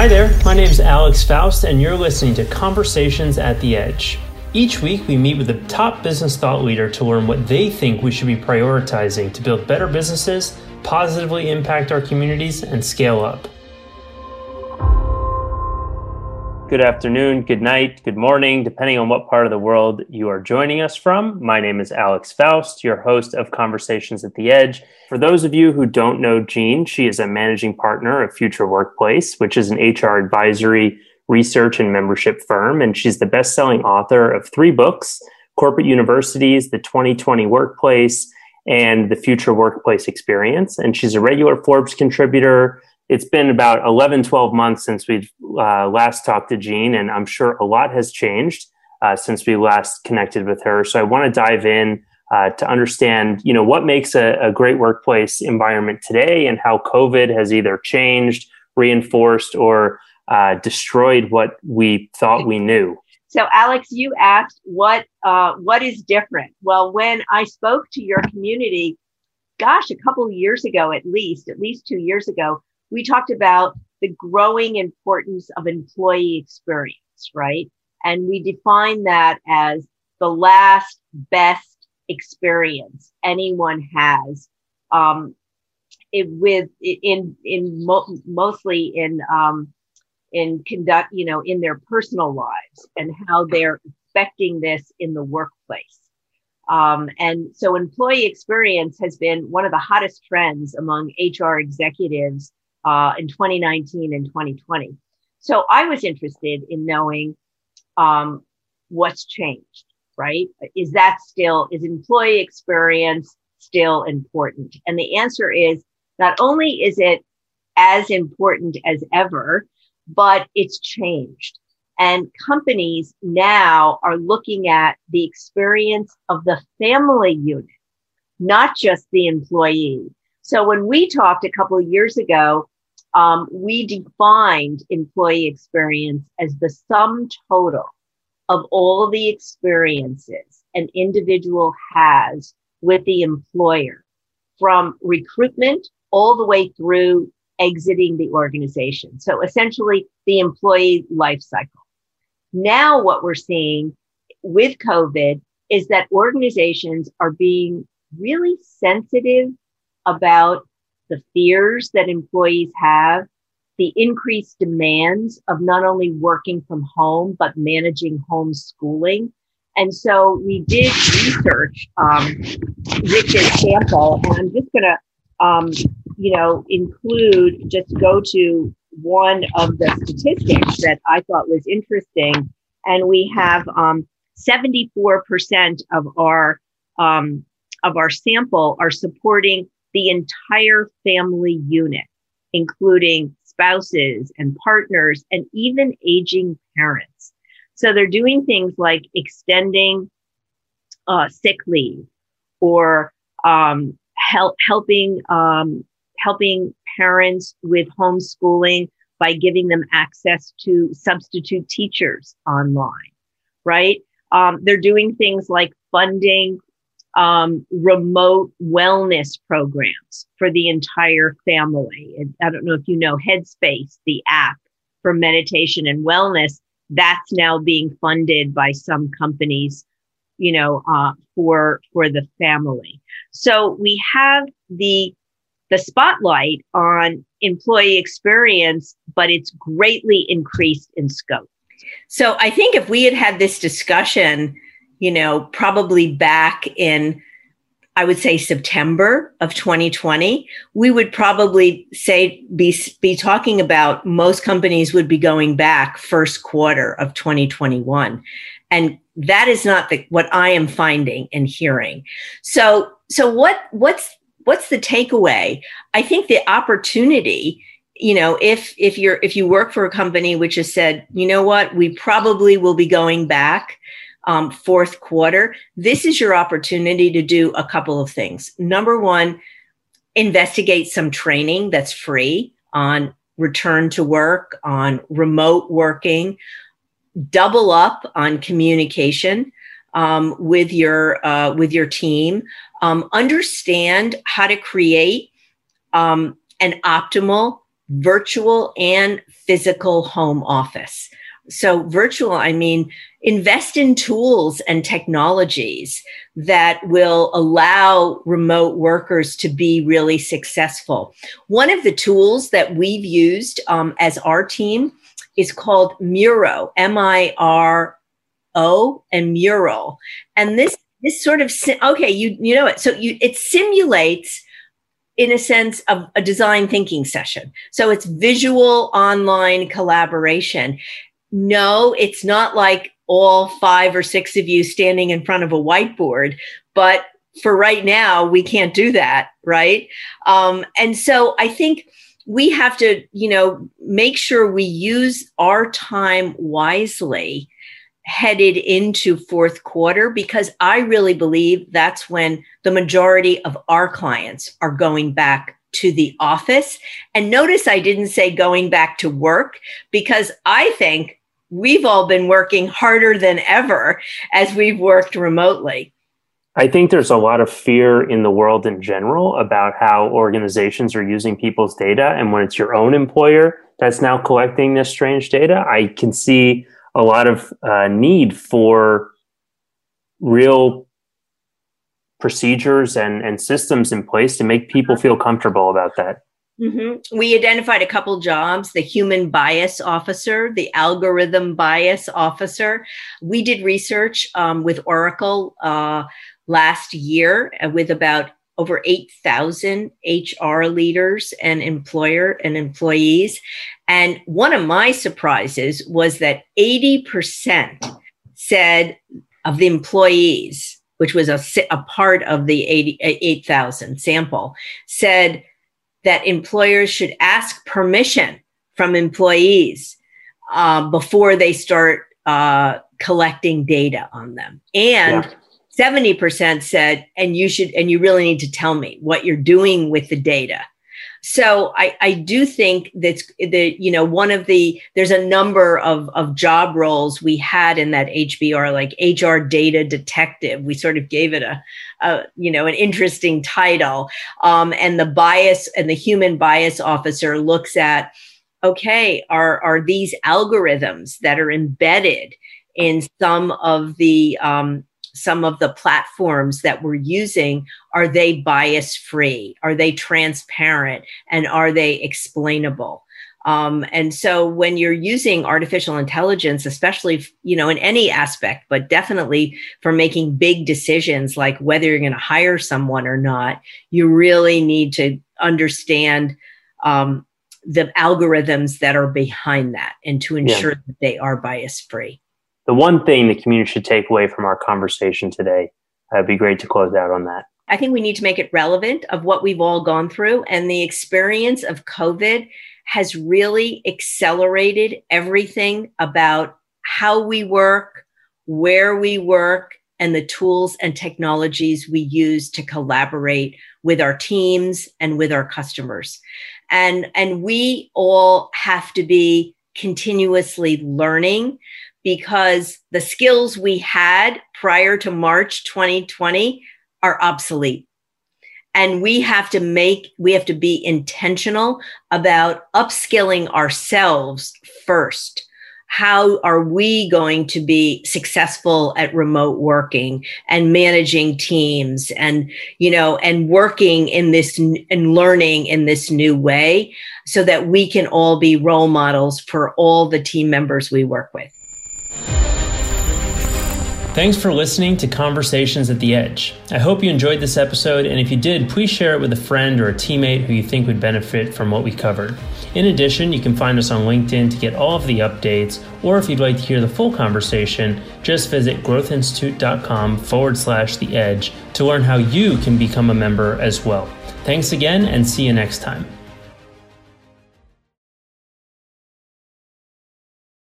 Hi there, my name is Alex Faust, and you're listening to Conversations at the Edge. Each week, we meet with a top business thought leader to learn what they think we should be prioritizing to build better businesses, positively impact our communities, and scale up. Good afternoon, good night, good morning, depending on what part of the world you are joining us from. My name is Alex Faust, your host of Conversations at the Edge. For those of you who don't know Jean, she is a managing partner of Future Workplace, which is an HR advisory, research, and membership firm. And she's the best selling author of three books Corporate Universities, The 2020 Workplace, and The Future Workplace Experience. And she's a regular Forbes contributor it's been about 11, 12 months since we've uh, last talked to Jean, and I'm sure a lot has changed uh, since we last connected with her. So I want to dive in uh, to understand, you know, what makes a, a, great workplace environment today, and how COVID has either changed, reinforced, or uh, destroyed what we thought we knew. So, Alex, you asked what uh, what is different. Well, when I spoke to your community, gosh, a couple of years ago, at least, at least two years ago, we talked about the growing importance of employee experience, right? And we define that as the last best experience anyone has um, it, with in in mo- mostly in um, in conduct you know in their personal lives and how they're affecting this in the workplace um, and so employee experience has been one of the hottest trends among hr executives uh, in 2019 and 2020. So I was interested in knowing um, what's changed, right? Is that still, is employee experience still important? And the answer is not only is it as important as ever, but it's changed. And companies now are looking at the experience of the family unit, not just the employee. So when we talked a couple of years ago, um, we defined employee experience as the sum total of all the experiences an individual has with the employer from recruitment all the way through exiting the organization. So essentially the employee life cycle. Now what we're seeing with COVID is that organizations are being really sensitive about the fears that employees have, the increased demands of not only working from home, but managing homeschooling. And so we did research um, with this sample, and I'm just going to, um, you know, include just go to one of the statistics that I thought was interesting. And we have um, 74% of our um, of our sample are supporting the entire family unit, including spouses and partners and even aging parents. So they're doing things like extending uh, sick leave or um, help, helping um, helping parents with homeschooling by giving them access to substitute teachers online, right? Um, they're doing things like funding um, remote wellness programs for the entire family. I don't know if you know Headspace, the app for meditation and wellness. That's now being funded by some companies, you know, uh, for for the family. So we have the the spotlight on employee experience, but it's greatly increased in scope. So I think if we had had this discussion you know, probably back in, I would say September of 2020, we would probably say be, be talking about most companies would be going back first quarter of 2021. And that is not the, what I am finding and hearing. So, so what, what's, what's the takeaway? I think the opportunity you know if if you're if you work for a company which has said you know what we probably will be going back um, fourth quarter, this is your opportunity to do a couple of things. Number one, investigate some training that's free on return to work, on remote working, double up on communication um, with your uh, with your team. Um, understand how to create um, an optimal virtual and physical home office. So, virtual, I mean, invest in tools and technologies that will allow remote workers to be really successful. One of the tools that we've used um, as our team is called Miro, M I R O, and Mural. And this this sort of okay, you you know it. So you it simulates in a sense of a design thinking session. So it's visual online collaboration. No, it's not like all five or six of you standing in front of a whiteboard, but for right now, we can't do that, right? Um, and so I think we have to, you know, make sure we use our time wisely headed into fourth quarter because I really believe that's when the majority of our clients are going back to the office. And notice I didn't say going back to work because I think we've all been working harder than ever as we've worked remotely. I think there's a lot of fear in the world in general about how organizations are using people's data. And when it's your own employer that's now collecting this strange data, I can see a lot of uh, need for real procedures and, and systems in place to make people feel comfortable about that. Mm-hmm. We identified a couple jobs the human bias officer, the algorithm bias officer. We did research um, with Oracle uh, last year uh, with about over 8,000 HR leaders and employer and employees. And one of my surprises was that 80% said of the employees, which was a, a part of the 8,000 sample, said that employers should ask permission from employees uh, before they start uh, collecting data on them. And yeah 70% said, and you should, and you really need to tell me what you're doing with the data. So I, I do think that's that, you know, one of the, there's a number of, of job roles we had in that HBR, like HR data detective. We sort of gave it a, a you know, an interesting title. Um, and the bias and the human bias officer looks at, okay, are, are these algorithms that are embedded in some of the um, some of the platforms that we're using are they bias free are they transparent? And are they explainable? Um, and so when you're using artificial intelligence especially you know in any aspect but definitely for making big decisions like whether you're going to hire someone or not you really need to understand um, the algorithms that are behind that and to ensure yeah. that they are bias free the one thing the community should take away from our conversation today. Uh, it'd be great to close out on that. I think we need to make it relevant of what we've all gone through. And the experience of COVID has really accelerated everything about how we work, where we work, and the tools and technologies we use to collaborate with our teams and with our customers. And, and we all have to be continuously learning because the skills we had prior to March 2020 are obsolete. And we have to make, we have to be intentional about upskilling ourselves first. How are we going to be successful at remote working and managing teams and, you know, and working in this and learning in this new way so that we can all be role models for all the team members we work with? Thanks for listening to Conversations at the Edge. I hope you enjoyed this episode, and if you did, please share it with a friend or a teammate who you think would benefit from what we covered. In addition, you can find us on LinkedIn to get all of the updates, or if you'd like to hear the full conversation, just visit growthinstitute.com forward slash the edge to learn how you can become a member as well. Thanks again, and see you next time.